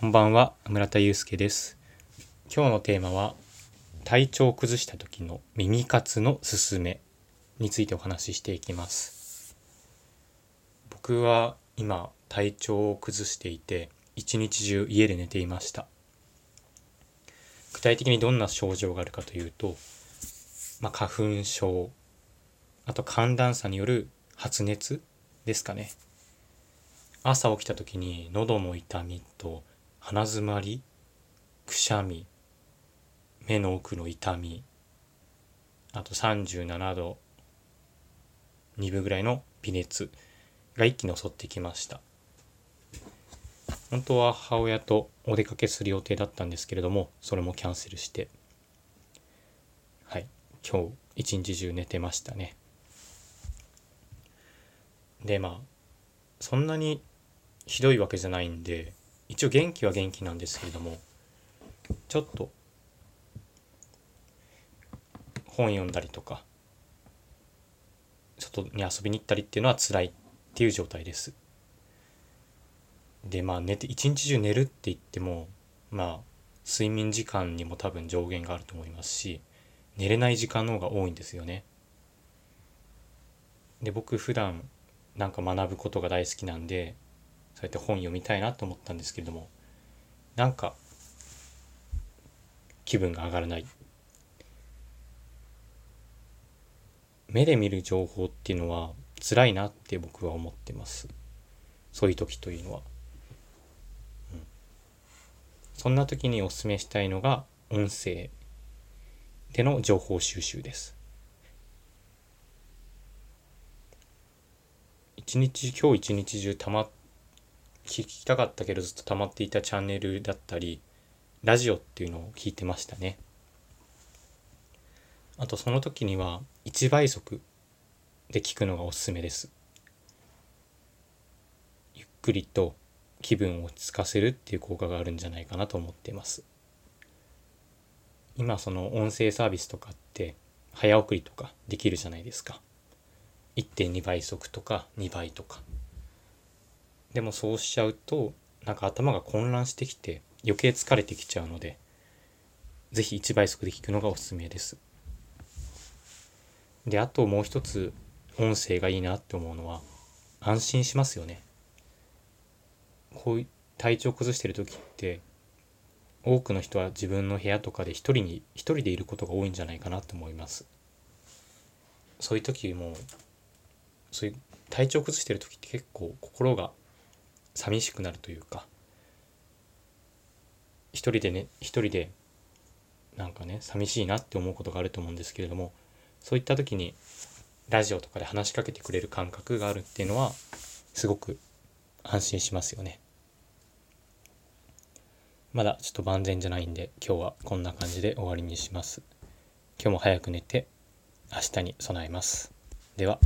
こんばんは村田祐介です。今日のテーマは体調を崩した時の耳活のすすめについてお話ししていきます。僕は今体調を崩していて一日中家で寝ていました。具体的にどんな症状があるかというと、まあ、花粉症あと寒暖差による発熱ですかね。朝起きた時に喉の痛みと鼻づまりくしゃみ目の奥の痛みあと37度2分ぐらいの微熱が一気に襲ってきました。本当は母親とお出かけする予定だったんですけれどもそれもキャンセルして。はい今日一日中寝てましたね。でまあそんなにひどいわけじゃないんで一応元気は元気なんですけれどもちょっと本読んだりとか外に遊びに行ったりっていうのは辛いっていう状態です。でまあ寝て一日中寝るって言ってもまあ睡眠時間にも多分上限があると思いますし寝れない時間の方が多いんですよね。で僕普段なんか学ぶことが大好きなんでそうやって本読みたいなと思ったんですけれどもなんか気分が上がらない。目で見る情報っていうのは辛いなって僕は思ってます。そういう時というのは、うん、そんな時におすすめしたいのが音声での情報収集です。一日今日一日中たまっ聞きたかったけどずっと溜まっていたチャンネルだったりラジオっていうのを聞いてましたね。あとその時には1倍速で聞くのがおすすめです。ゆっくりと気分を落ち着かせるっていう効果があるんじゃないかなと思っています。今その音声サービスとかって早送りとかできるじゃないですか。1.2倍速とか2倍とか。でもそうしちゃうとなんか頭が混乱してきて余計疲れてきちゃうので是非1倍速で聞くのがおすすめです。であともう一つ音声がいいなって思うのは安心しますよね。こういう体調崩してる時って多くの人は自分の部屋とかで一人に一人でいることが多いんじゃないかなと思います。そういう時もそういう体調崩してる時って結構心が寂しくなるというか一人でね一人でなんかね寂しいなって思うことがあると思うんですけれどもそういった時にラジオとかで話しかけてくれる感覚があるっていうのはすごく安心しますよね。まだちょっと万全じゃないんで今日はこんな感じで終わりにします。今日も早く寝て明日に備えます。では。